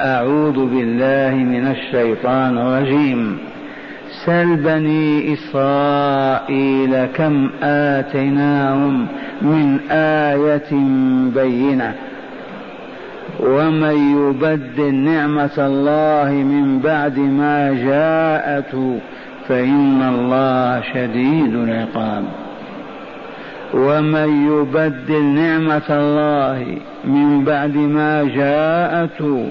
أعوذ بالله من الشيطان الرجيم. سل بني إسرائيل كم آتيناهم من آية بينة. ومن يبدل نعمة الله من بعد ما جاءته فإن الله شديد العقاب. ومن يبدل نعمة الله من بعد ما جاءته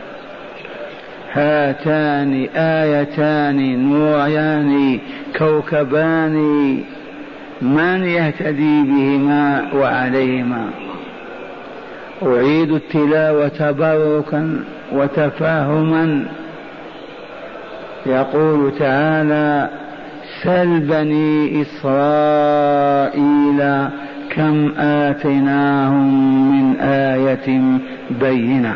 هاتان آيتان نوريان كوكبان من يهتدي بهما وعليهما؟ أعيد التلاوة تبركا وتفاهما. يقول تعالى سل بني إسرائيل كم آتيناهم من آية بينة.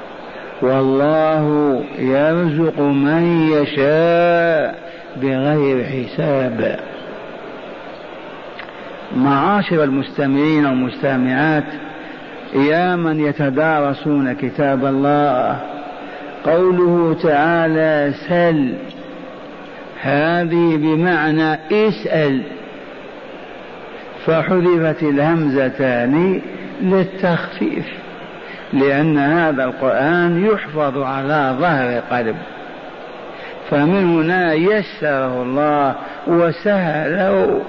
والله يرزق من يشاء بغير حساب. معاشر المستمعين والمستمعات يا من يتدارسون كتاب الله قوله تعالى سل. هذه بمعنى اسأل. فحذفت الهمزتان للتخفيف. لأن هذا القرآن يحفظ على ظهر قلب فمن هنا يسره الله وسهله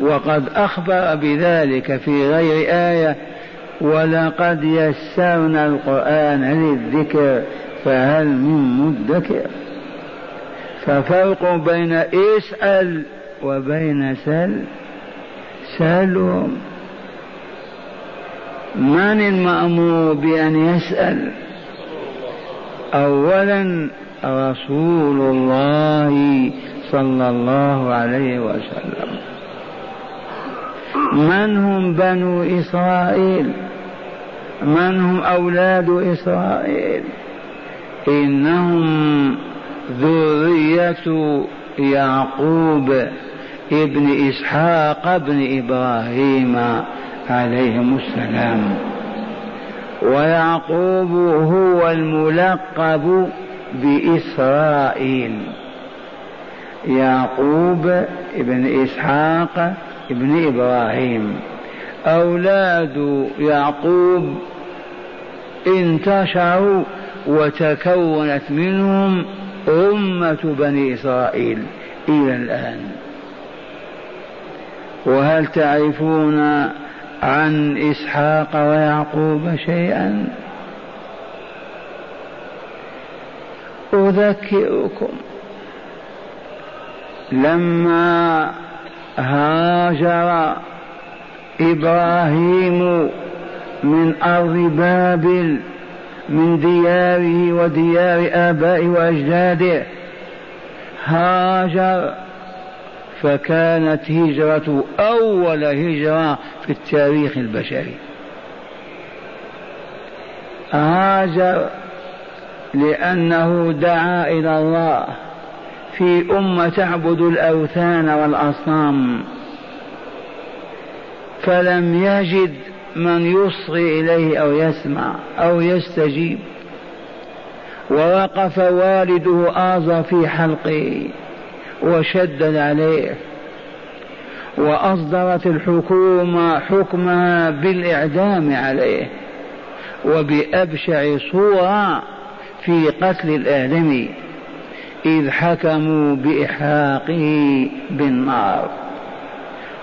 وقد أخبر بذلك في غير آية ولقد يسرنا القرآن للذكر فهل من مدكر؟ ففرق بين اسأل وبين سل سألهم من المأمور بأن يسأل؟ أولا رسول الله صلى الله عليه وسلم. من هم بنو إسرائيل؟ من هم أولاد إسرائيل؟ إنهم ذرية يعقوب ابن إسحاق ابن إبراهيم. عليهم السلام. ويعقوب هو الملقب بإسرائيل. يعقوب ابن إسحاق ابن إبراهيم. أولاد يعقوب انتشروا وتكونت منهم أمة بني إسرائيل إلى الآن. وهل تعرفون عن إسحاق ويعقوب شيئا. أذكركم لما هاجر إبراهيم من أرض بابل من دياره وديار آبائه وأجداده. هاجر فكانت هجرته أول هجرة في التاريخ البشري. هاجر لأنه دعا إلى الله في أمة تعبد الأوثان والأصنام. فلم يجد من يصغي إليه أو يسمع أو يستجيب. ووقف والده آزر في حلقه. وشدد عليه وأصدرت الحكومة حكمها بالإعدام عليه وبأبشع صورة في قتل الآدمي إذ حكموا بإحراقه بالنار.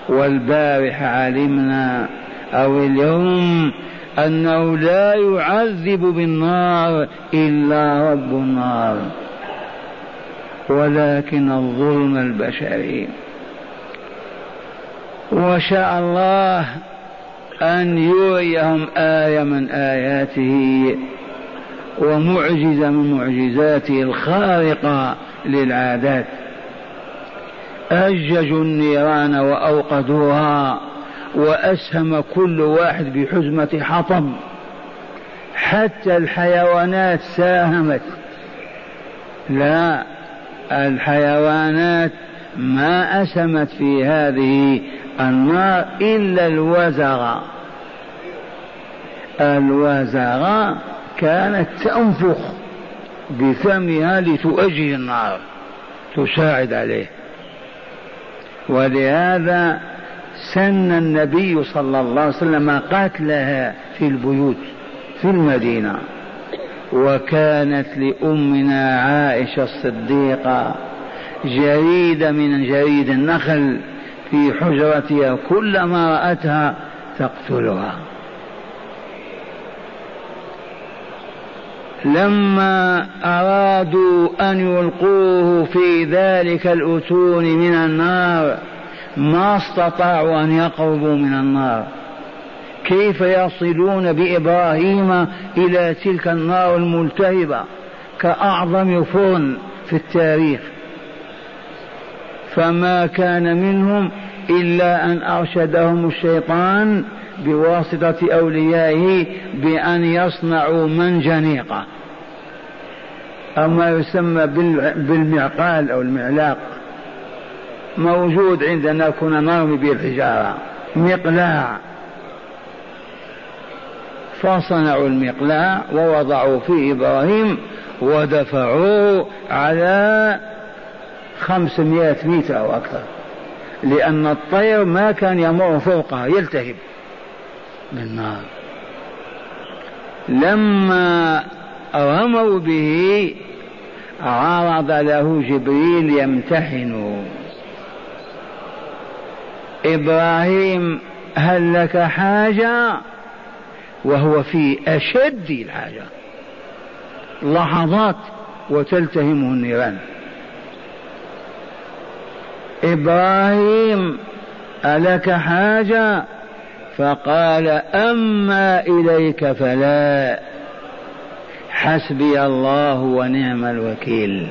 والبارح علمنا أو اليوم أنه لا يعذب بالنار إلا رب النار. ولكن الظلم البشري. وشاء الله أن يريهم آية من آياته ومعجزة من معجزاته الخارقة للعادات. أججوا النيران وأوقدوها وأسهم كل واحد بحزمة حطب حتى الحيوانات ساهمت. لا الحيوانات ما أسمت في هذه النار إلا الوزغ. الوزغ كانت تنفخ بفمها لتؤجج النار تساعد عليه. ولهذا سن النبي صلى الله عليه وسلم قتلها في البيوت في المدينة. وكانت لأمنا عائشة الصديقة جريدة من جريد النخل في حجرتها كلما رأتها تقتلها. لما أرادوا أن يلقوه في ذلك الأتون من النار ما استطاعوا أن يقربوا من النار. كيف يصلون بإبراهيم إلى تلك النار الملتهبة كأعظم فرن في التاريخ؟ فما كان منهم إلا أن أرشدهم الشيطان بواسطة أوليائه بأن يصنعوا منجنيقة أو ما يسمى بالمعقال أو المعلاق. موجود عندنا كنا نرمي به الحجارة مقلاع. فصنعوا المقلاع ووضعوا فيه إبراهيم ودفعوه على خمسمائة متر أو أكثر لأن الطير ما كان يمر فوقها يلتهب بالنار لما رموا به عرض له جبريل يمتحنه إبراهيم هل لك حاجة؟ وهو في أشد الحاجة. لحظات وتلتهمه النيران. إبراهيم ألك حاجة؟ فقال أما إليك فلا. حسبي الله ونعم الوكيل.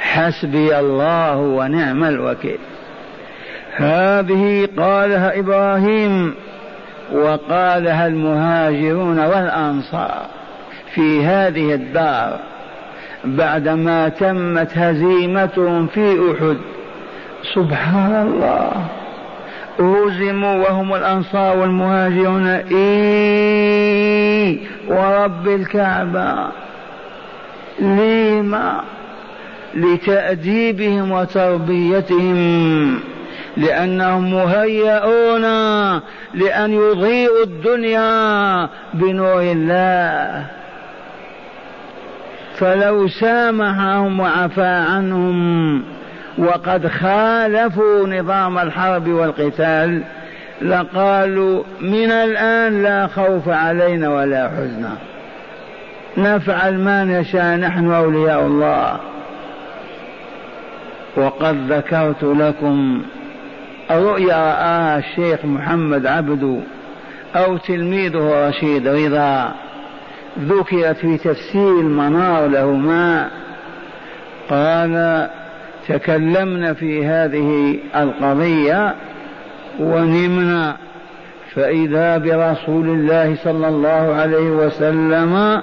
حسبي الله ونعم الوكيل. هذه قالها إبراهيم. وقالها المهاجرون والأنصار في هذه الدار بعدما تمت هزيمتهم في أحد. سبحان الله. هزموا وهم الأنصار والمهاجرون. إيه. ورب الكعبة. لما؟ لتأديبهم وتربيتهم. لأنهم مهيئون لأن يضيئوا الدنيا بنور الله. فلو سامحهم وعفى عنهم وقد خالفوا نظام الحرب والقتال لقالوا من الآن لا خوف علينا ولا حزن. نفعل ما نشاء نحن أولياء الله. وقد ذكرت لكم رؤيا رآها الشيخ محمد عبدو أو تلميذه رشيد رضا. ذكرت في تفسير المنار لهما قال تكلمنا في هذه القضية ونمنا فإذا برسول الله صلى الله عليه وسلم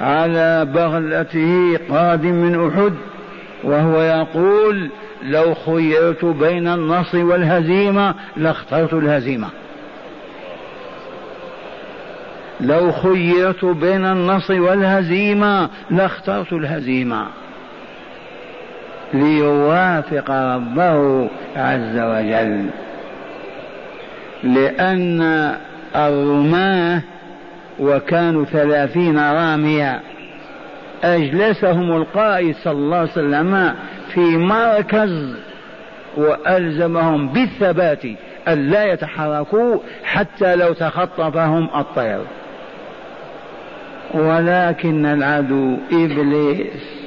على بغلته قادم من أحد وهو يقول لو خيرت بين النصر والهزيمة لاخترت الهزيمة. لو خيرت بين النصر والهزيمة لاخترت الهزيمة. ليوافق ربه عز وجل. لأن الرماة وكانوا ثلاثين رامية أجلسهم القائد صلى الله عليه وسلم في مركز وألزمهم بالثبات أن لا يتحركوا حتى لو تخطفهم الطير. ولكن العدو إبليس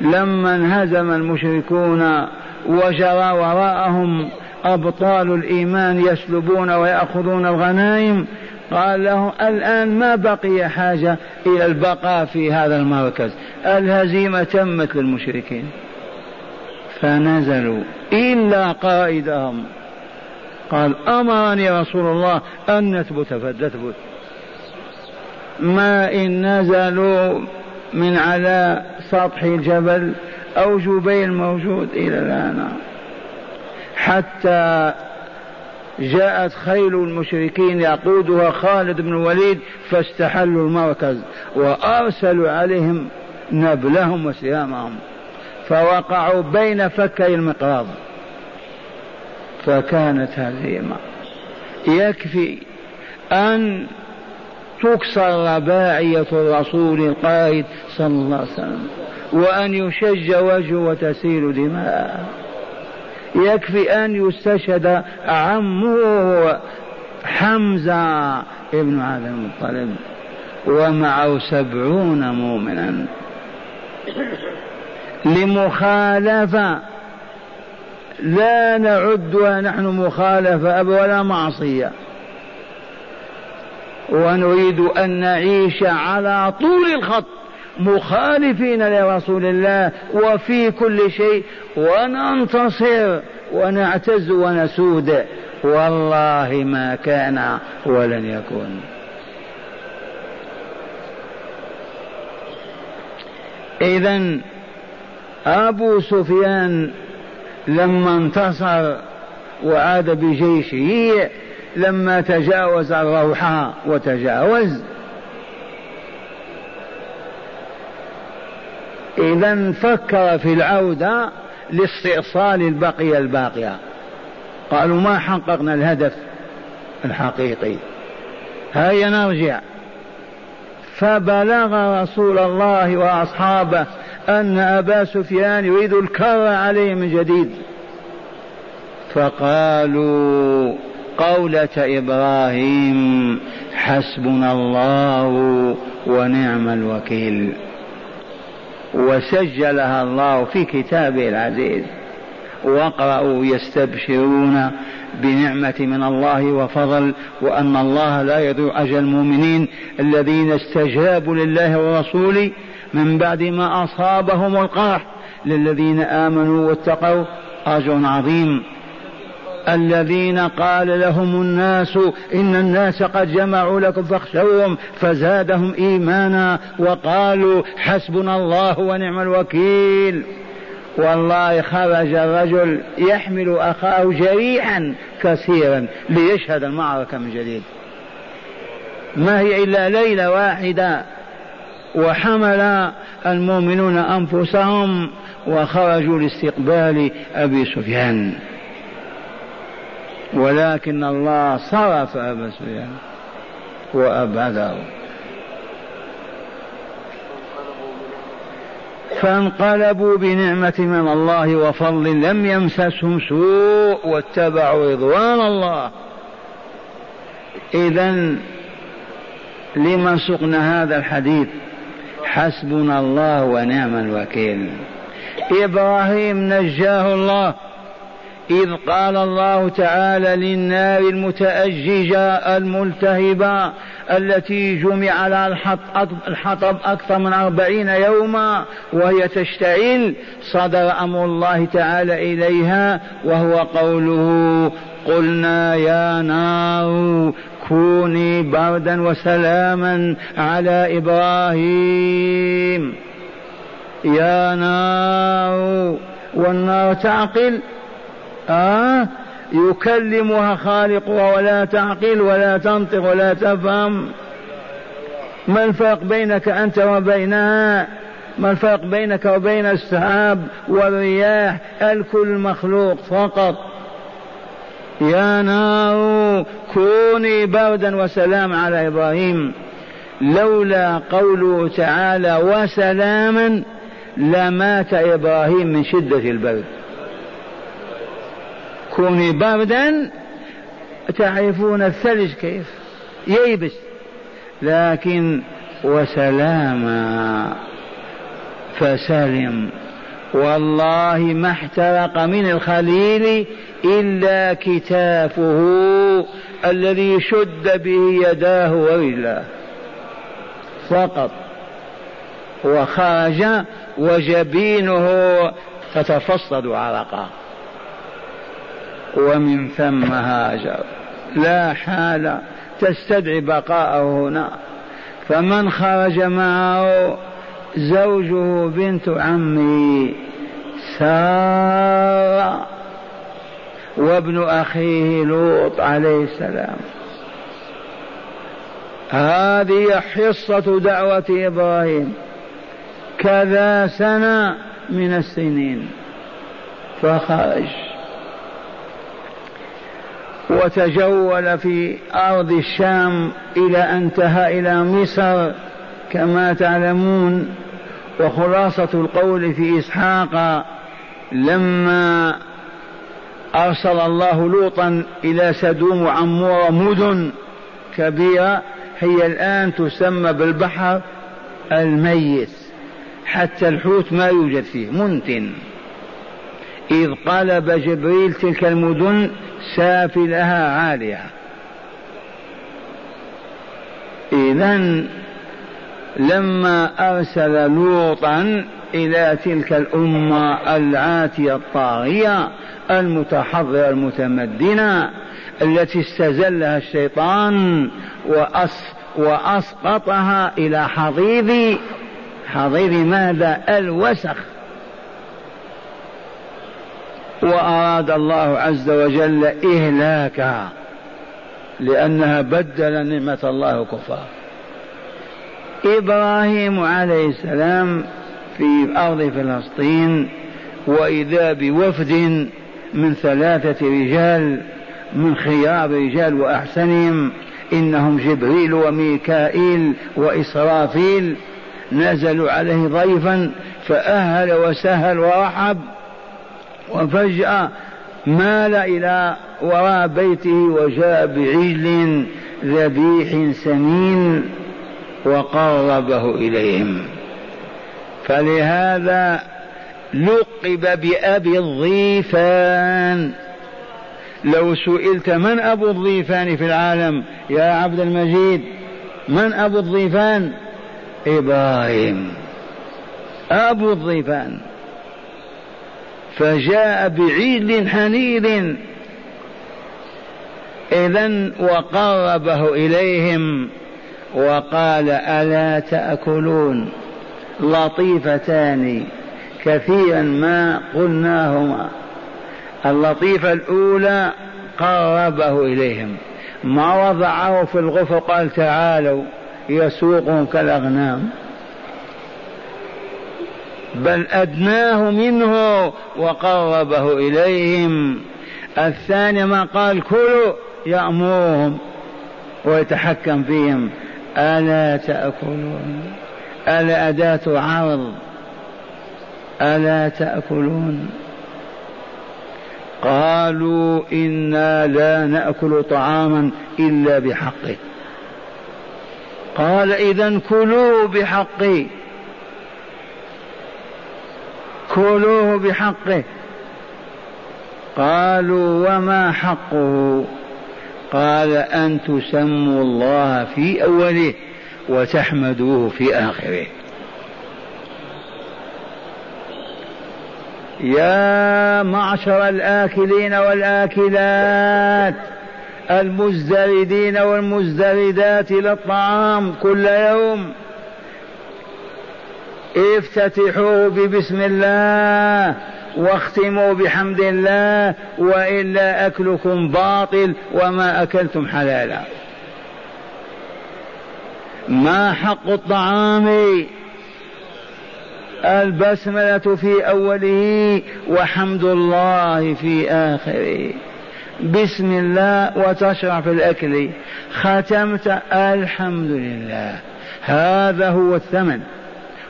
لما انهزم المشركون وجرى وراءهم أبطال الإيمان يسلبون ويأخذون الغنائم قال لهم الآن ما بقي حاجة إلى البقاء في هذا المركز. الهزيمة تمت للمشركين. فنزلوا. إلا قائدهم. قال أمرني رسول الله أن نثبت فلنثبت. ما إن نزلوا من على سطح الجبل أو جبيل موجود إلى الآن. حتى جاءت خيل المشركين يقودها خالد بن الوليد فاستحلوا المركز وأرسلوا عليهم نبلهم وسهامهم فوقعوا بين فكي المقراض فكانت هزيمة يكفي أن تكسر رباعية الرسول القائد صلى الله عليه وسلم وأن يشج وجهه وتسيل دماءه. يكفي أن يستشهد عمه حمزة ابن عبد المطلب ومعه سبعون مؤمنا. لمخالفة لا نعدها نحن مخالفة ولا معصية. ونريد أن نعيش على طول الخط. مخالفين لرسول الله وفي كل شيء وننتصر ونعتز ونسود. والله ما كان ولن يكون. اذا أبو سفيان لما انتصر وعاد بجيشه لما تجاوز الروحة وتجاوز إذا فكر في العودة لاستئصال البقية الباقية. قالوا ما حققنا الهدف الحقيقي. هيا نرجع. فبلغ رسول الله وأصحابه أن أبا سفيان يريد الكر عليه من جديد. فقالوا قولة إبراهيم حسبنا الله ونعم الوكيل. وسجلها الله في كتابه العزيز. واقرأوا يستبشرون بنعمة من الله وفضل وأن الله لا يضيع أجر المؤمنين الذين استجابوا لله ورسوله من بعد ما أصابهم القرح للذين آمنوا واتقوا أجر عظيم. الذين قال لهم الناس إن الناس قد جمعوا لكم فاخشوهم فزادهم إيمانا وقالوا حسبنا الله ونعم الوكيل. والله خرج الرجل يحمل أخاه جريحا كثيرا ليشهد المعركة من جديد. ما هي إلا ليلة واحدة وحمل المؤمنون أنفسهم وخرجوا لاستقبال أبي سفيان. ولكن الله صرف أبا سفيان وأبعده. فانقلبوا بنعمة من الله وفضل لم يمسسهم سوء واتبعوا رضوان الله. إذا لمن سقنا هذا الحديث؟ حسبنا الله ونعم الوكيل. إبراهيم نجاه الله. إذ قال الله تعالى للنار المتأججة الملتهبة التي جمع على الحطب أكثر من أربعين يوما وهي تشتعل صدر أمر الله تعالى إليها وهو قوله قلنا يا نار كوني بردا وسلاما على إبراهيم. يا نار والنار تعقل آه؟ يكلمها خالقها ولا تعقل ولا تنطق ولا تفهم. ما الفرق بينك أنت وبينها؟ ما الفرق بينك وبين السحاب والرياح؟ الكل مخلوق فقط. يا نار كوني بردا وسلام على إبراهيم. لولا قوله تعالى وسلاما لمات إبراهيم من شدة البرد. كوني بردا تعرفون الثلج كيف؟ ييبس. لكن وسلاما فسلم والله ما احترق من الخليل إلا كتافه الذي شد به يداه ورجلاه. فقط. وخرج وجبينه تتفصد عرقا ومن ثم هاجر. لا حال تستدعي بقاءه هنا. فمن خرج معه زوجه بنت عمه سارة وابن أخيه لوط عليه السلام. هذه حصة دعوة إبراهيم. كذا سنة من السنين. فخرج. وتجول في أرض الشام إلى أن انتهى إلى مصر كما تعلمون. وخلاصة القول في إسحاق لما أرسل الله لوطا إلى سدوم وعمورة مدن كبيرة هي الآن تسمى بالبحر الميت حتى الحوت ما يوجد فيه منتن. إذ قلب جبريل تلك المدن سافلها عالية. إذا لما أرسل لوطا إلى تلك الأمة العاتية الطاغية المتحضرة المتمدنة التي استزلها الشيطان وأس وأسقطها إلى حضيض حضيض ماذا؟ الوسخ. وأراد الله عز وجل إهلاكها لأنها بدل نعمة الله كفار. إبراهيم عليه السلام في أرض فلسطين وإذا بوفد من ثلاثة رجال من خيار رجال وأحسنهم إنهم جبريل وميكائيل وإسرافيل نزلوا عليه ضيفا فأهل وسهل ورحب وفجأة مال إلى وراء بيته وجاء بعجل ذبيح سمين وقربه إليهم. فلهذا لقب بأبي الضيفان. لو سئلت من أبو الضيفان في العالم يا عبد المجيد؟ من أبو الضيفان؟ إبراهيم. أبو الضيفان. فجاء بعيد حنيذ. إذا وقربه إليهم وقال ألا تأكلون لطيفتان كثيرا ما قلناهما. اللطيفة الأولى قربه إليهم. ما وضعه في الغفر قال تعالوا يسوقهم كالأغنام. بل أدناه منه وقربه إليهم. الثاني ما قال كلوا يأمرهم ويتحكم فيهم. ألا تأكلون؟ ألا أداة عرض؟ ألا تأكلون؟ قالوا إنا لا نأكل طعاما إلا بحقه. قال إذا كلوا بحقه كلوه بحقه. قالوا وما حقه؟ قال أن تسموا الله في أوله وتحمدوه في آخره. يا معشر الآكلين والآكلات المزدردين والمزدردات للطعام كل يوم. افتتحوا ببسم الله واختموا بحمد الله وإلا أكلكم باطل وما أكلتم حلالا. ما حق الطعام؟ البسملة في أوله وحمد الله في آخره. بسم الله وتشرع في الأكل. ختمت الحمد لله. هذا هو الثمن.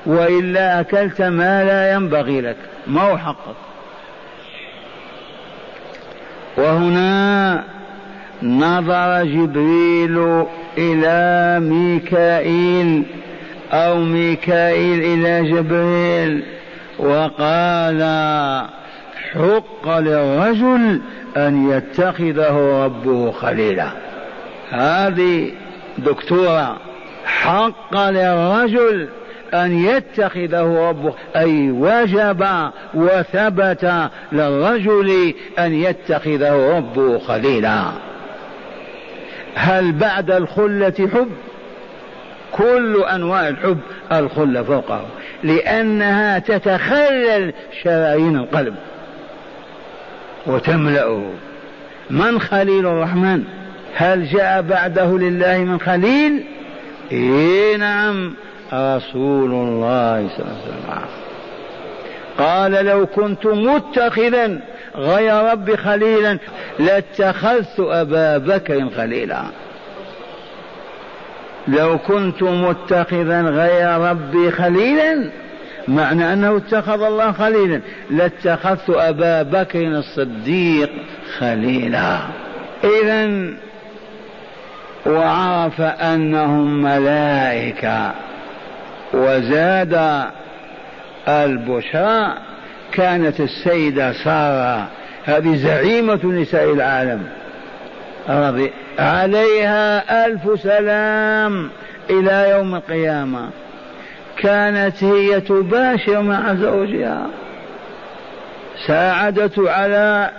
وإلا أكلت ما لا ينبغي لك. ما هو حقك. وهنا نظر جبريل إلى ميكائيل أو ميكائيل إلى جبريل وقال حق للرجل أن يتخذه ربه خليلا. هذه دكتورة. حق للرجل أن يتخذه ربه أي وجب وثبت للرجل أن يتخذه ربه خليلا. هل بعد الخلة حب؟ كل أنواع الحب الخلة فوقه لأنها تتخلل شرايين القلب. وتملأه من خليل الرحمن؟ هل جاء بعده لله من خليل؟ إيه نعم. رسول الله صلى الله عليه وسلم. قال لو كنت متخذا غير ربي خليلا لاتخذت أبا بكر خليلا. لو كنت متخذا غير ربي خليلا معنى أنه اتخذ الله خليلا لاتخذت أبا بكر الصديق خليلا. إذا وعرف أنهم ملائكة. وزاد البشرى كانت السيدة سارة هذه زعيمة نساء العالم. رضي عليها ألف سلام إلى يوم القيامة. كانت هي تباشر مع زوجها. ساعدته على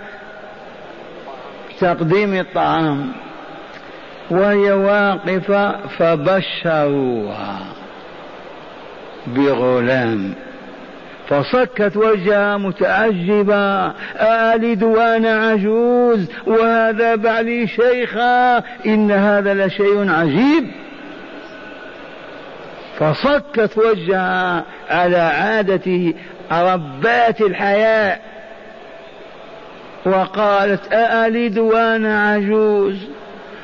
تقديم الطعام. وهي واقفة فبشروها. بغلام. فصكت وجهها متعجبة آلد وأنا عجوز. وهذا بعلي شيخا. إن هذا لشيء عجيب. فصكت وجهها على عادة ربات الحياء. وقالت أألد وأنا عجوز.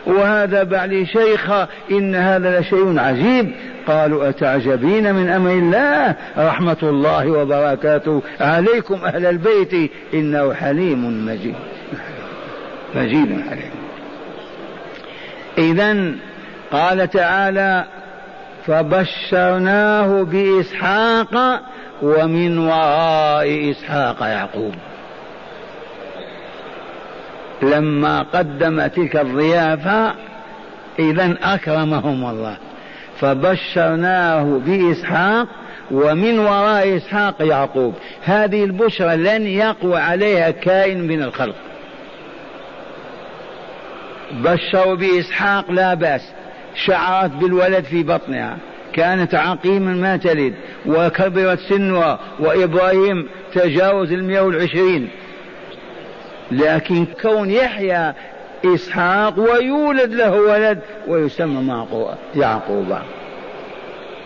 وهذا بعلي شيخا. إن هذا لشيء عجيب. قالوا أتعجبين من أمر الله؟ رحمة الله وبركاته. عليكم أهل البيت. إنه حليم مجيد. مجيد حليم. إذا قال تعالى فبشرناه بإسحاق ومن وراء إسحاق يعقوب. لما قدم تلك الضيافة إذا أكرمهم الله. فبشرناه بإسحاق ومن وراء إسحاق يعقوب. هذه البشرى لن يقوى عليها كائن من الخلق. بشروا بإسحاق لا بأس. شعرت بالولد في بطنها. كانت عقيما ما تلد وكبرت سنها. وإبراهيم تجاوز المئة والعشرين. لكن كون يحيى إسحاق ويولد له ولد ويسمى يعقوب.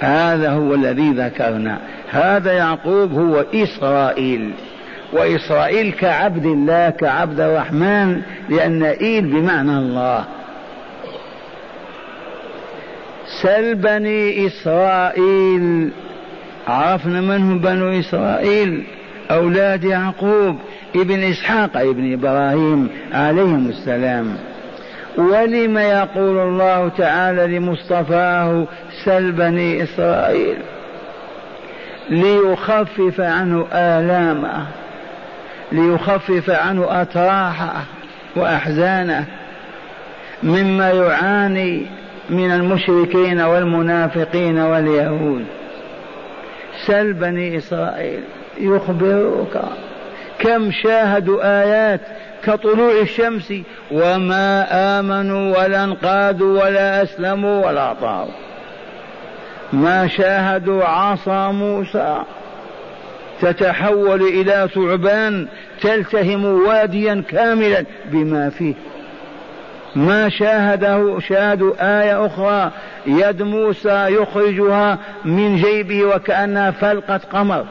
هذا هو الذي ذكرنا. هذا يعقوب هو إسرائيل. وإسرائيل كعبد الله كعبد الرحمن لأن إيل بمعنى الله. سل بني إسرائيل. عرفنا من هم بنو إسرائيل؟ أولاد يعقوب. ابن إسحاق ابن إبراهيم عليهم السلام. ولم يقول الله تعالى لمصطفاه سل بني إسرائيل ليخفف عنه آلامه ليخفف عنه أتراحه وأحزانه مما يعاني من المشركين والمنافقين واليهود. سل بني إسرائيل يخبرك كم شاهدوا آيات كطلوع الشمس وما آمنوا ولا انقادوا ولا أسلموا ولا أطاعوا ما شاهدوا عصا موسى. تتحول إلى ثعبان تلتهم واديا كاملا بما فيه. ما شاهده شاهدوا آية أخرى. يد موسى يخرجها من جيبه وكأنها فلقة قمر.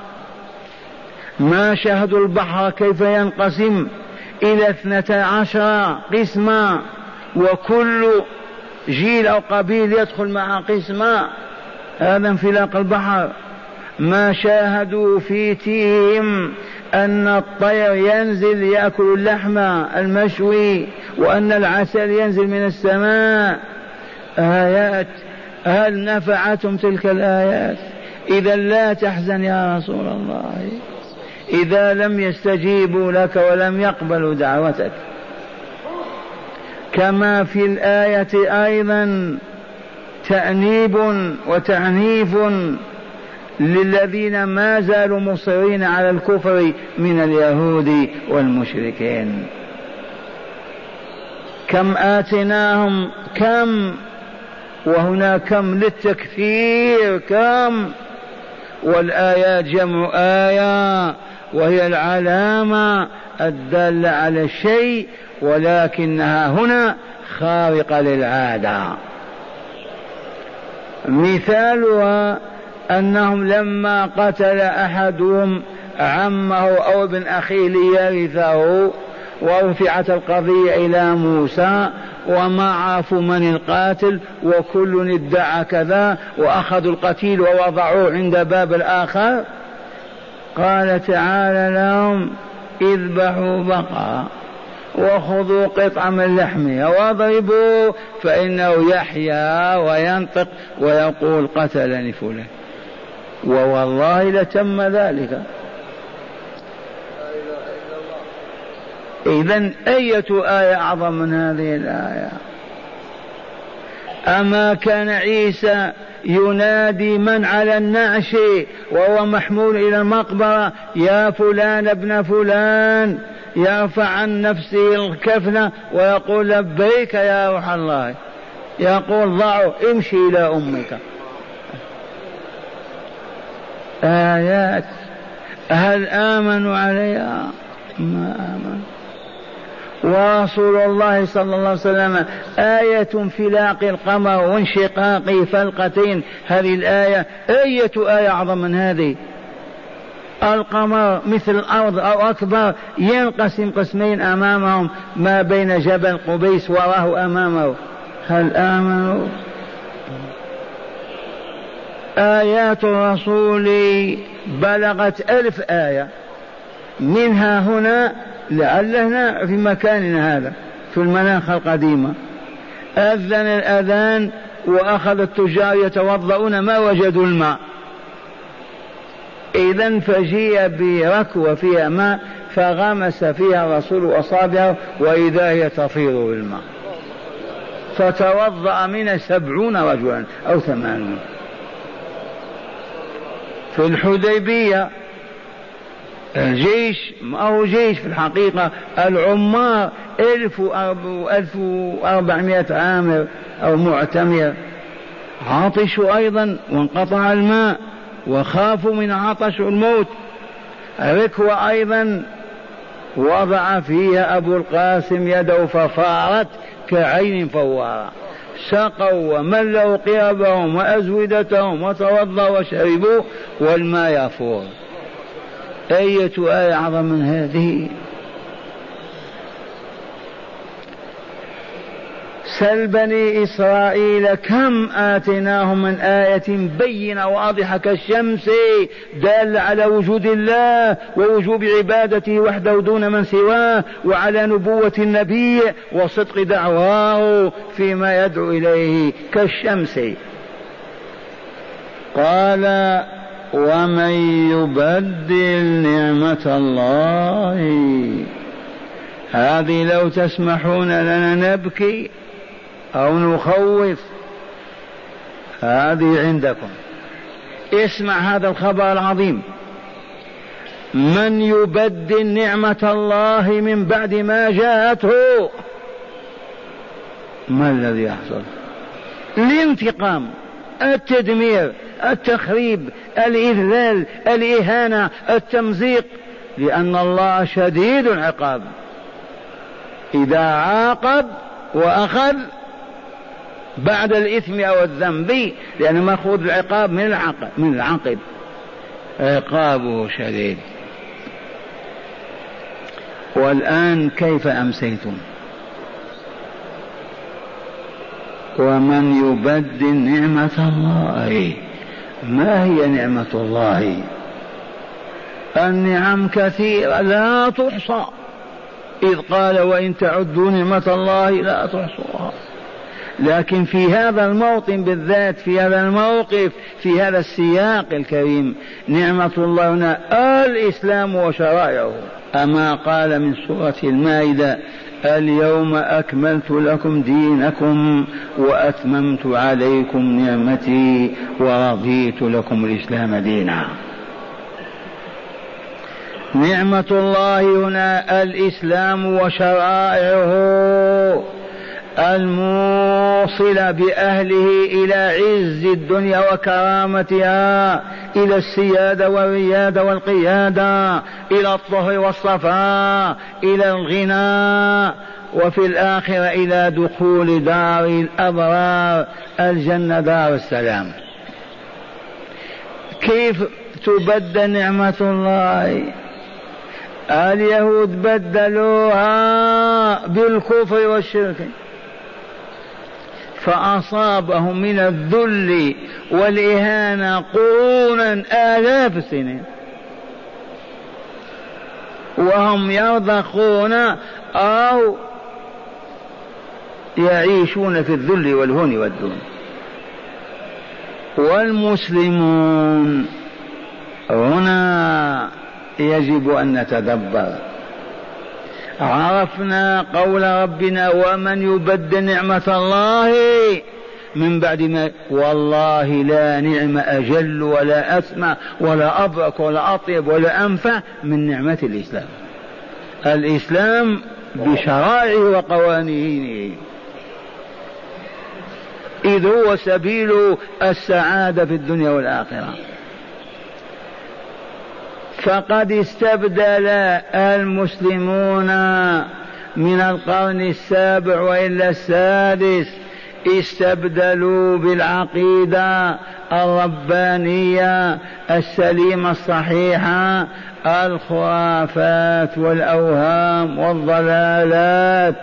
ما شاهدوا البحر كيف ينقسم إلى اثنتا عشر قسما وكل جيل أو قبيل يدخل مع قسما هذا انفلاق البحر. ما شاهدوا في تيهم أن الطير ينزل يأكل اللحم المشوي وأن العسل ينزل من السماء. آيات. هل نفعتم تلك الآيات؟ إذا لا تحزن يا رسول الله. إذا لم يستجيبوا لك ولم يقبلوا دعوتك. كما في الآية أيضا تأنيب وتعنيف للذين ما زالوا مصرين على الكفر من اليهود والمشركين. كم آتيناهم كم؟ وهنا كم للتكثير كم؟ والآيات جمع آية. وهي العلامة الدالة على الشيء ولكنها هنا خارقة للعادة. مثالها أنهم لما قتل أحدهم عمه أو ابن أخيه ليرثه ورفعت القضية إلى موسى وما عرفوا من القاتل وكل ادعى كذا وأخذوا القتيل ووضعوه عند باب الآخر. قال تعالى لهم اذبحوا بقرة وخذوا قطعة من لحمها واضربوا فإنه يحيا وينطق ويقول قتلني فلان. ووالله لتم ذلك. إذا أية آية أعظم من هذه الآية؟ أما كان عيسى ينادي من على النعش وهو محمول إلى المقبرة يا فلان ابن فلان يرفع عن نفسه الكفن ويقول لبيك يا روح الله يقول ضعوا امشي إلى أمك آيات هل آمنوا عليها؟ ما آمنوا. ورسول الله صلى الله عليه وسلم آية انفلاق القمر وانشقاقه فلقتين. هذه الآية أية آية أعظم من هذه؟ القمر مثل الأرض أو أكبر ينقسم قسمين أمامهم. ما بين جبل قبيس وراه أمامه. هل آمنوا؟ آيات الرسول بلغت ألف آية. منها هنا لعلنا في مكاننا هذا في المناخ القديمة. أذن الأذان وأخذ التجار يتوضؤون ما وجدوا الماء. إذا فجيء بركوة فيها ماء فغمس فيها الرسول أصابعه وإذا هي تفيض بالماء. فتوضأ من سبعون رجلا أو ثمانون. في الحديبية الجيش ما هو جيش في الحقيقة العمار ألف ألف وأربعمائة عامر أو معتمر. عطشوا أيضا وانقطع الماء وخافوا من عطش الموت. ركوة أيضا وضع فيها أبو القاسم يده ففارت كعين فوارة. سقوا وملوا قيابهم وأزودتهم وتوضأوا وشربوا والماء يفور. أية آية أعظم من هذه؟ سل بني إسرائيل كم آتيناهم من آية بينة واضحة كالشمس دالة على وجود الله ووجوب عبادته وحده دون من سواه وعلى نبوة النبي وصدق دعواه فيما يدعو إليه كالشمس. قال ومن يبدل نعمة الله هذه لو تسمحون لنا نبكي أو نخوف هذه عندكم. اسمع هذا الخبر العظيم. من يبدل نعمة الله من بعد ما جاءته ما الذي يحصل؟ الانتقام التدمير التخريب الإذلال الإهانة التمزيق لأن الله شديد العقاب. إذا عاقب وأخذ بعد الإثم أو الذنب لأنه مأخوذ العقاب من العقب من العقب عقابه شديد. والآن كيف أمسيتم؟ ومن يبدل نعمة الله ما هي نعمة الله؟ النعم كثيرة لا تحصى. إذ قال وإن تعدوا نعمة الله لا تحصوها. لكن في هذا الموطن بالذات في هذا الموقف في هذا السياق الكريم نعمة الله هنا الإسلام وشرائعه. أما قال من سورة المائدة اليوم أكملت لكم دينكم وأتممت عليكم نعمتي ورضيت لكم الإسلام دينا. نعمة الله هنا الإسلام وشرائعه. الموصلة بأهله إلى عز الدنيا وكرامتها إلى السيادة والريادة والقيادة إلى الطهر والصفاء إلى الغنى وفي الآخرة إلى دخول دار الأبرار الجنة دار السلام. كيف تبدل نعمة الله؟ اليهود بدلوها بالكفر والشرك. فأصابهم من الذل والإهانة قرونا آلاف السنين. وهم يرضخون أو يعيشون في الذل والهون والدون والمسلمون هنا يجب أن نتدبر. عرفنا قول ربنا ومن يبدل نعمة الله من بعد ما والله لا نعم أجل ولا أسمى ولا أبرك ولا أطيب ولا أنفع من نعمة الإسلام. الإسلام بشرائعه وقوانينه. إذ هو سبيل السعادة في الدنيا والآخرة. فقد استبدل المسلمون من القرن السابع وإلا السادس. استبدلوا بالعقيدة الربانية السليمة الصحيحة الخرافات والأوهام والضلالات.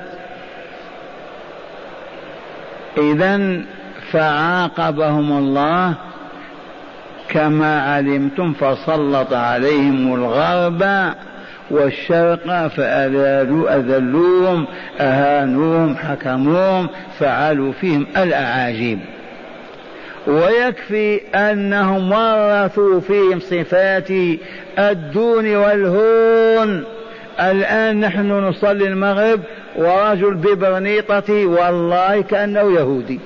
اذا فعاقبهم الله كما علمتم فسلط عليهم الغرب والشرق فأذلوا أذلوهم أهانوهم حكموهم فعلوا فيهم الأعاجيب. ويكفي أنهم ورثوا فيهم صفات الدون والهون. الآن نحن نصلي المغرب ورجل ببرنيطة والله كأنه يهودي.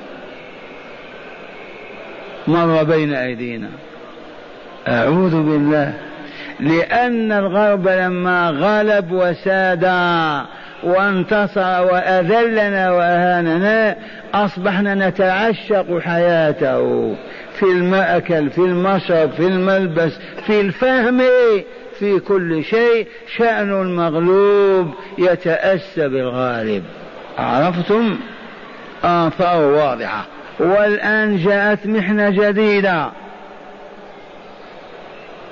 مر بين أيدينا. أعوذ بالله. لأن الغرب لما غلب وساد وانتصر وأذلنا وأهاننا أصبحنا نتعشق حياته في المأكل في المشرب في الملبس في الفهم في كل شيء. شأن المغلوب يتأسى بالغالب. عرفتم؟ آثار واضحة. والآن جاءت محنة جديدة.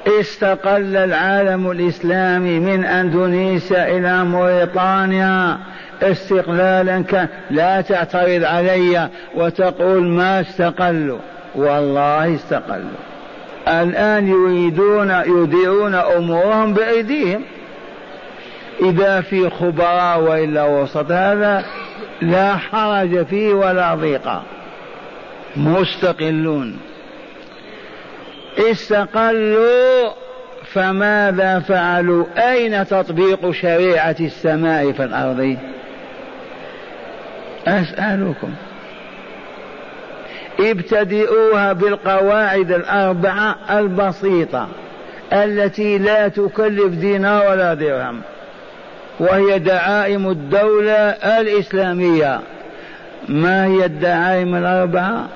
استقل العالم الإسلامي من أندونيسيا إلى موريطانيا استقلالا كان لا تعترض علي وتقول ما استقلوا. والله استقلوا. الآن يريدون يديرون أمورهم بأيديهم. إذا في خبراء وإلا وسط هذا لا حرج فيه ولا ضيق. مستقلون. استقلوا فماذا فعلوا؟ أين تطبيق شريعة السماء في الأرض؟ أسألكم. ابتدئوها بالقواعد الأربعة البسيطة التي لا تكلف دينار ولا درهم وهي دعائم الدولة الإسلامية. ما هي الدعائم الأربعة؟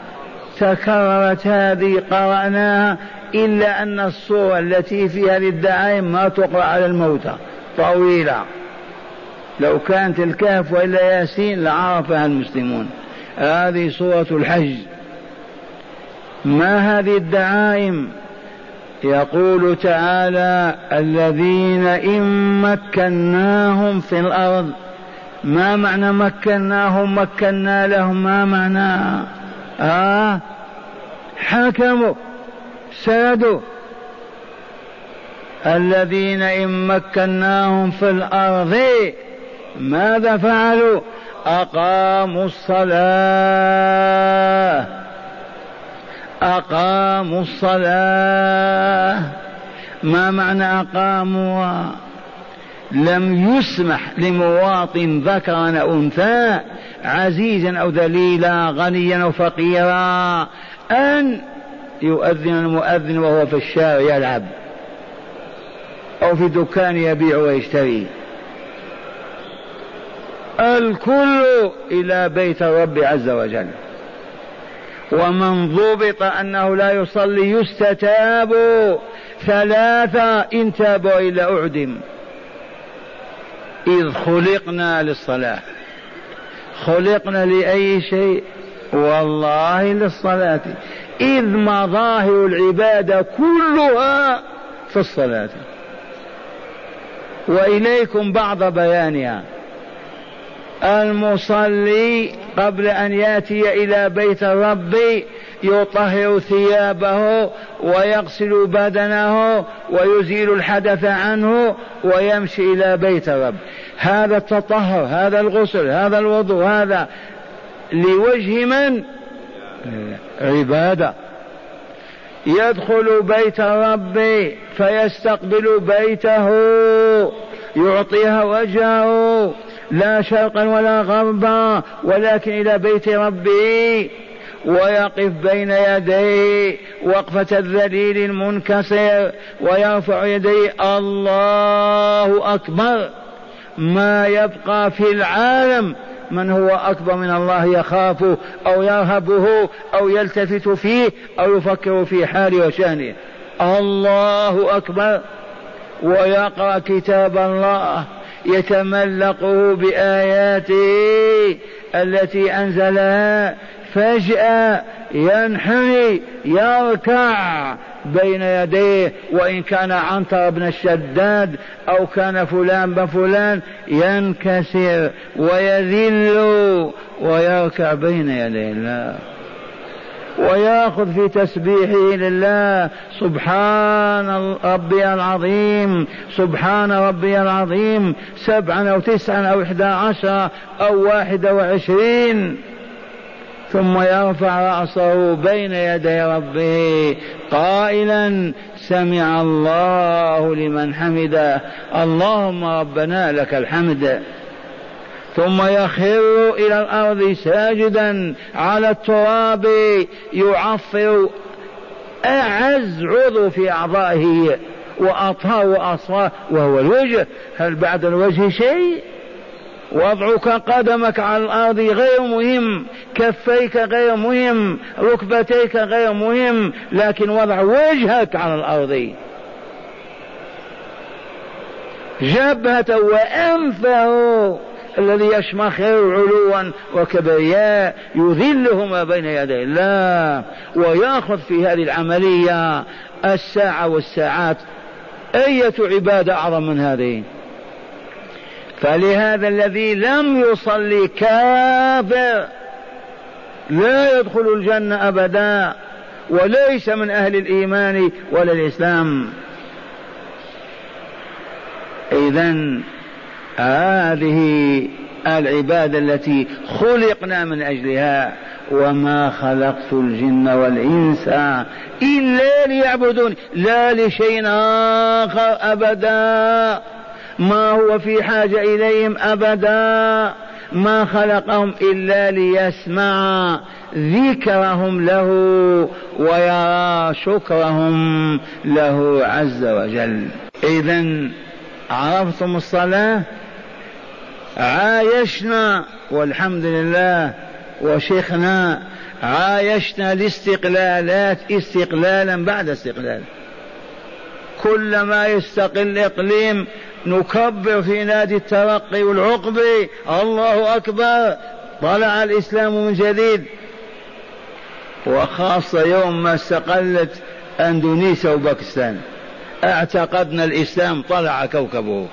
تكررت هذه قرأناها إلا أن الصورة التي فيها للدعائم ما تقرأ على الموتى. طويلة. لو كانت الكهف وإلا ياسين لعرفها المسلمون. هذه سورة الحج. ما هذه الدعائم؟ يقول تعالى الذين إن مكناهم في الأرض. ما معنى مكناهم؟ مكنا لهم ما معناها آه. حكموا. سادوا. الذين إن مكناهم في الأرض ماذا فعلوا؟ أقاموا الصلاة. أقاموا الصلاة. ما معنى أقاموا؟ لم يسمح لمواطن ذكرا أو أنثى عزيزا أو ذليلا غنيا أو فقيرا أن يؤذن المؤذن وهو في الشارع يلعب أو في دكان يبيع ويشتري. الكل إلى بيت الرب عز وجل. ومن ضبط أنه لا يصلي يستتاب ثلاثة إن تابوا إلا أعدم. إذ خلقنا للصلاة. خلقنا لأي شيء؟ والله للصلاة. إذ مظاهر العبادة كلها في الصلاة. وإليكم بعض بيانها. المصلي قبل أن يأتي إلى بيت الرب يطهر ثيابه ويغسل بدنه ويزيل الحدث عنه ويمشي إلى بيت الرب. هذا التطهر هذا الغسل هذا الوضوء هذا لوجه من؟ عبادة. يدخل بيت الرب فيستقبل بيته يعطيها وجهه لا شرقا ولا غربا ولكن إلى بيت ربه ويقف بين يديه وقفة الذليل المنكسر ويرفع يديه الله أكبر. ما يبقى في العالم من هو أكبر من الله يخافه أو يرهبه أو يلتفت فيه أو يفكر في حاله وشأنه. الله أكبر. ويقرأ كتاب الله يتملقه بآياته التي أنزلها فجأة ينحني يركع بين يديه وإن كان عنتر بن الشداد أو كان فلان بن فلان ينكسر ويذل ويركع بين يدي الله ويأخذ في تسبيحه لله سبحان ربي العظيم سبحان ربي العظيم سبعا أو تسعا أو إحدى عشر أو واحد وعشرين. ثم يرفع رأسه بين يدي ربه قائلا سمع الله لمن حمده. اللهم ربنا لك الحمد. ثم يخر إلى الأرض ساجدا على التراب يعفر أعز عضو في أعضائه وأطهر وأصفى وهو الوجه. هل بعد الوجه شيء؟ وضعك قدمك على الأرض غير مهم كفيك غير مهم ركبتيك غير مهم لكن وضع وجهك على الأرض. جبهته وأنفه الذي يشمخر علوا وكبرياء يذلهما بين يدي الله ويأخذ في هذه العملية الساعة والساعات. أية عبادة أعظم من هذه؟ فلهذا الذي لم يصلي كافر لا يدخل الجنة أبدا وليس من أهل الإيمان ولا الإسلام. اذا هذه العبادة التي خلقنا من أجلها وما خلقت الجن والإنس إلا ليعبدون لا لشيء آخر أبدا. ما هو في حاجة إليهم أبدا ما خلقهم إلا ليسمع ذكرهم له ويرى شكرهم له عز وجل. إذا عرفتم الصلاة؟ عايشنا والحمد لله. وشيخنا عايشنا الاستقلالات استقلالا بعد استقلال. كلما يستقل إقليم نكبر في نادي الترقي والعقب. الله أكبر. طلع الإسلام من جديد. وخاصة يوم ما استقلت أندونيسيا وباكستان. اعتقدنا الإسلام طلع كوكبه.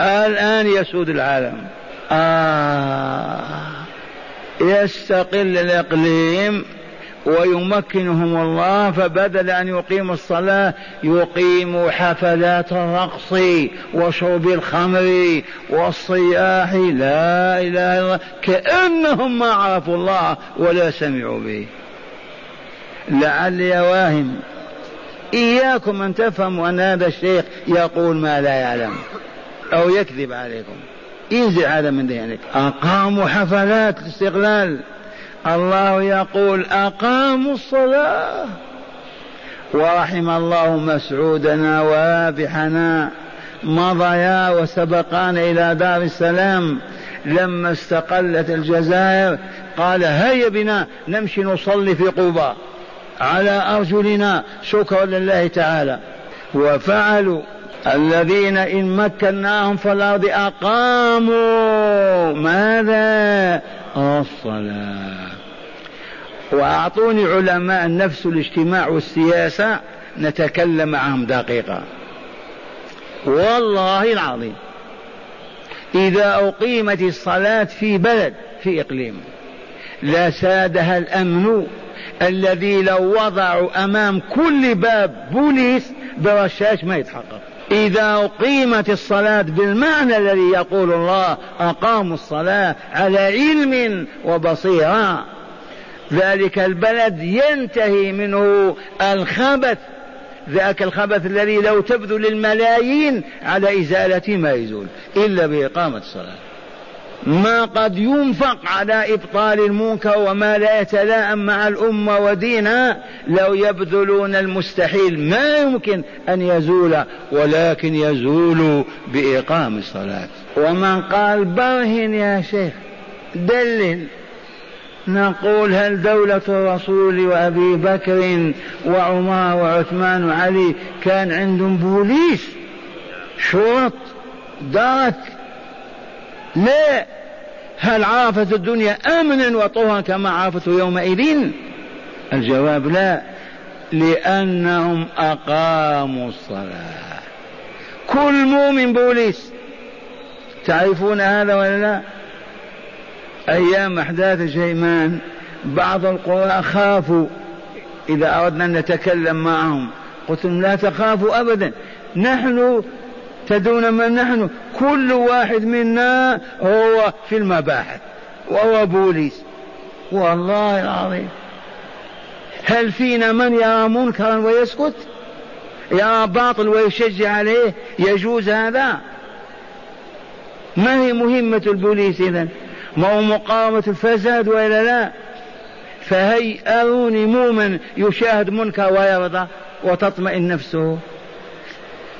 الآن يسود العالم. آه. يستقل الإقليم. ويمكنهم الله فبدل أن يقيموا الصلاة يقيموا حفلات الرقص وشرب الخمر والصياح. لا إله إلا الله. كأنهم ما عرفوا الله ولا سمعوا به. لعلي واهم إياكم أن تفهموا أن هذا الشيخ يقول ما لا يعلم أو يكذب عليكم. انزع هذا من ذهنك؟ أقاموا حفلات الاستقلال الله يقول أقاموا الصلاة. ورحم الله مسعودنا وابحنا مضيا وسبقانا إلى دار السلام. لما استقلت الجزائر قال هيا بنا نمشي نصلي في قباء. على أرجلنا شكرا لله تعالى. وفعلوا الذين إن مكناهم في الأرض أقاموا. ماذا؟ الصلاة. وأعطوني علماء النفس والاجتماع والسياسة نتكلم معهم دقيقة. والله العظيم. إذا أقيمت الصلاة في بلد في إقليم لسادها الأمن الذي لو وضعوا أمام كل باب بوليس برشاش ما يتحقق. إذا أقيمت الصلاة بالمعنى الذي يقول الله أقاموا الصلاة على علم وبصيرة. ذلك البلد ينتهي منه الخبث. ذاك الخبث الذي لو تبذل الملايين على إزالة ما يزول إلا بإقامة الصلاة. ما قد ينفق على إبطال المنكر وما لا يتلائم مع الأمة ودينها لو يبذلون المستحيل. ما يمكن أن يزول ولكن يزول بإقام الصلاة. ومن قال برهن يا شيخ دلل. نقول هل دولة الرسول وأبي بكر وعمر وعثمان وعلي كان عندهم بوليس؟ شرط درك. لا. هل عرفت الدنيا امنا وطهرا كما عرفته يومئذ؟ الجواب لا لأنهم أقاموا الصلاة. كل مؤمن بوليس تعرفون هذا ولا لا؟ أيام أحداث الجيمان بعض القراء خافوا. إذا أردنا أن نتكلم معهم قلت لهم لا تخافوا ابدا. نحن تدون من نحن؟ كل واحد منا هو في المباحث وهو بوليس. والله العظيم. هل فينا من يرى منكرا ويسكت؟ يرى باطل ويشجع عليه؟ يجوز هذا؟ ما هي مهمة البوليس إذا ما هو مقاومة الفساد وإلا لا؟ فهي أروني مؤمن يشاهد منكر ويرضى وتطمئن نفسه.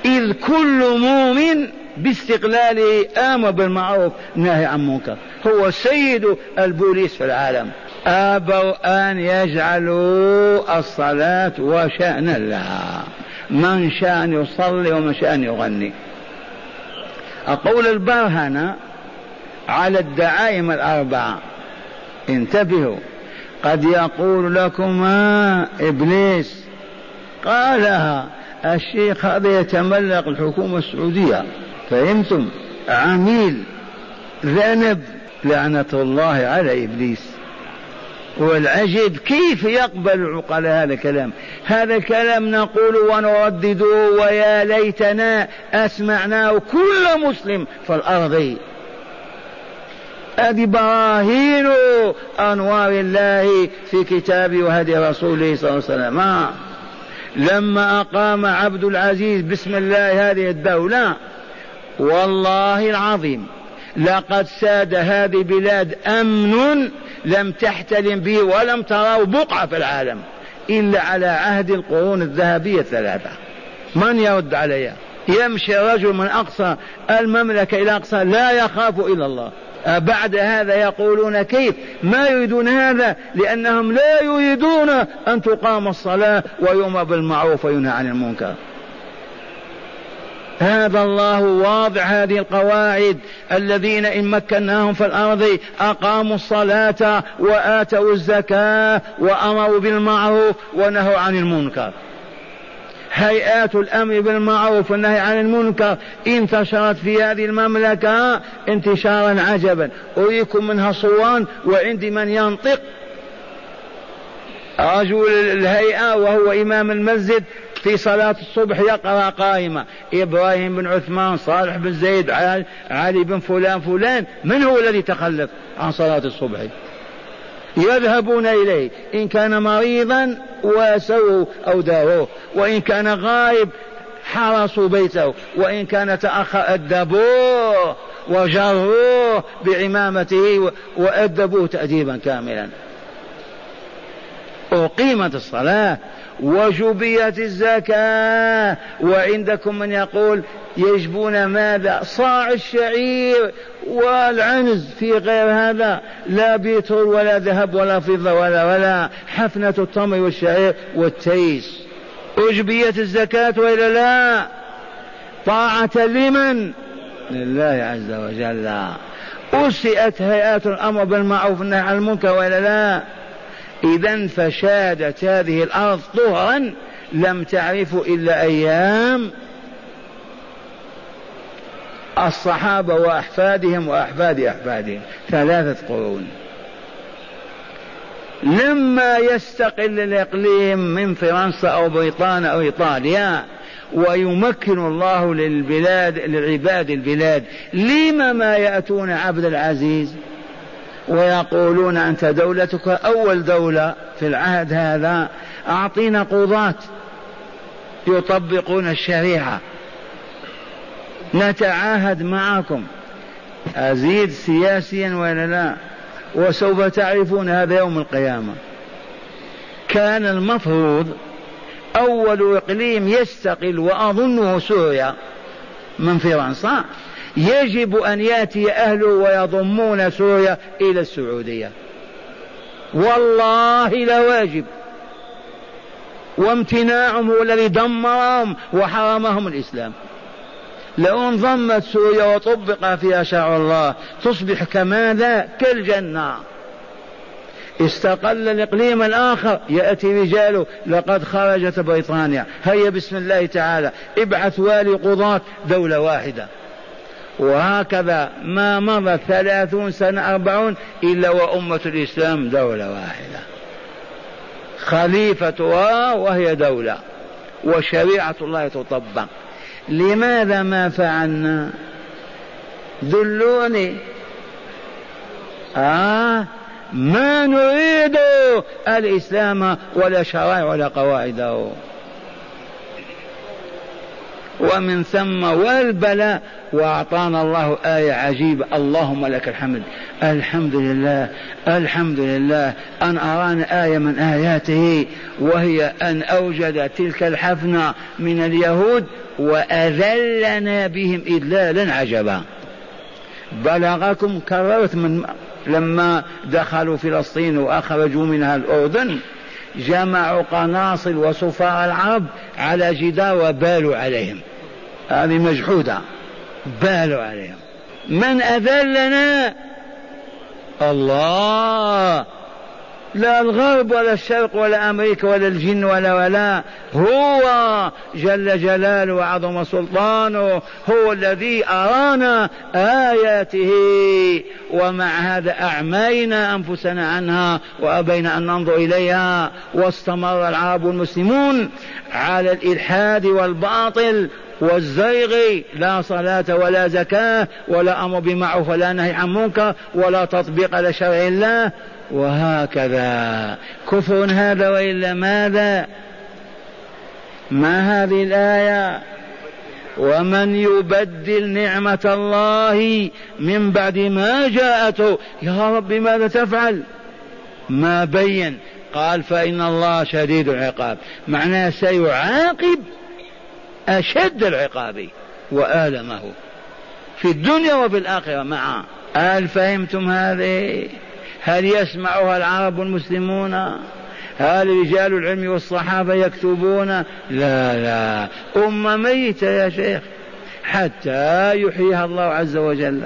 إذ كل مؤمن باستقلاله آمر بالمعروف نهي عن منكر. هو سيد البوليس في العالم. أبوا أن يجعلوا الصلاة وشأنا لها من شاء يصلي ومن شاء يغني. أقول البرهنة على الدعائم الأربعة. انتبهوا. قد يقول لكما إبليس. قالها الشيخ هذا يتملق الحكومة السعودية. فهمتم؟ عميل. ذنب. لعنة الله على إبليس. والعجب كيف يقبل العقلاء هذا الكلام؟ هذا الكلام نقول ونردده ويا ليتنا أسمعناه كل مسلم في الأرض. هذه براهين أنوار الله في كتابه وهدي رسوله صلى الله عليه وسلم. لما أقام عبد العزيز بسم الله هذه الدولة والله العظيم لقد ساد هذه بلاد أمن لم تحتلم به ولم تروا بقعة في العالم إلا على عهد القرون الذهبية الثلاثة. من يرد عليها؟ يمشي رجل من أقصى المملكة إلى أقصى لا يخاف إلا الله. بعد هذا يقولون كيف؟ ما يريدون هذا لأنهم لا يريدون أن تقام الصلاة ويؤمر بالمعروف وينهى عن المنكر. هذا الله واضع هذه القواعد. الذين إن مكناهم في الأرض أقاموا الصلاة وآتوا الزكاة وأمروا بالمعروف ونهوا عن المنكر. هيئات الأمر بالمعروف والنهي عن المنكر. انتشرت في هذه المملكة انتشارا عجبا. أريكم منها صوان وعندي من ينطق رجل الهيئة وهو إمام المسجد في صلاة الصبح يقرأ قائمة. إبراهيم بن عثمان صالح بن زيد علي بن فلان فلان. من هو الذي تخلف عن صلاة الصبح؟ يذهبون إليه. إن كان مريضا واسوه أو داووه. وإن كان غائب حرسوا بيته. وإن كان تأخر أدبوه وجروه بعمامته وأدبوه تأديبا كاملا. أقيمت الصلاة. وجبيت الزكاة. وعندكم من يقول يجبون ماذا؟ صاع الشعير والعنز في غير هذا. لا بيتر ولا ذهب ولا فضة ولا ولا. حفنة التمر والشعير والتيس. أجبيت الزكاة وإلا لا؟ طاعة لمن؟ لله عز وجل. أسئت هيئات الأمر بالمعروف والنهي عن المنكر وإلا لا؟ إذا فشادت هذه الأرض طهرا لم تعرف إلا أيام الصحابة وأحفادهم وأحفاد أحفادهم ثلاثة قرون. لما يستقل الإقليم من فرنسا أو بريطانيا أو إيطاليا ويمكن الله للبلاد للعباد البلاد لما ما يأتون عبد العزيز؟ ويقولون أنت دولتك أول دولة في العهد هذا أعطينا قضاة يطبقون الشريعة. نتعاهد معكم. أزيد سياسيا ولا لا؟ وسوف تعرفون هذا يوم القيامة. كان المفروض أول إقليم يستقل وأظنه سوريا من فرنسا. يجب أن يأتي أهله ويضمون سوريا إلى السعودية. والله لواجب وامتناعهم هو الذي دمرهم وحرمهم الإسلام. لو انضمت سوريا وطبق فيها شرع الله تصبح كماذا؟ كالجنة. استقل الإقليم الآخر يأتي رجاله لقد خرجت بريطانيا. هيا بسم الله تعالى ابعث والي قضاة دولة واحدة. وهكذا ما مضت ثلاثون سنة أربعون إلا وأمة الإسلام دولة واحدة. خليفتها وهي دولة وشريعة الله تطبق. لماذا ما فعلنا؟ دلوني. آه ما نريد الإسلام ولا شرائع ولا قواعده. ومن ثم والبلاء وأعطانا الله آية عجيبة. اللهم لك الحمد. الحمد لله. الحمد لله. أن أرانا آية من آياته وهي أن أوجد تلك الحفنة من اليهود وأذلنا بهم إذلالا عجبا. بلغكم كررت من لما دخلوا فلسطين وأخرجوا منها الأردن جمعوا قناصل وصفار العرب على جدار وبالوا عليهم. هذه مجحودة. بالوا عليهم. من أذلنا؟ الله. لا الغرب ولا الشرق ولا أمريكا ولا الجن ولا ولا. هو جل جلاله وعظم سلطانه. هو الذي أرانا آياته. ومع هذا أعمينا أنفسنا عنها وأبينا أن ننظر إليها. واستمر العرب المسلمون على الإلحاد والباطل والزيغ. لا صلاة ولا زكاة ولا أمر بمعروف ولا نهي عن منكر ولا تطبيق لشرع الله. وهكذا. كفر هذا وإلا ماذا؟ ما هذه الآية؟ ومن يبدل نعمة الله من بعد ما جاءته يا رب ماذا تفعل؟ ما بين. قال فإن الله شديد العقاب. معناه سيعاقب أشد العقاب وآلمه. في الدنيا وفي الآخرة معا هل فهمتم هذه؟ هل يسمعها العرب المسلمون؟ هل رجال العلم والصحابة يكتبون؟ لا لا. أمة ميتة يا شيخ. حتى يحييها الله عز وجل.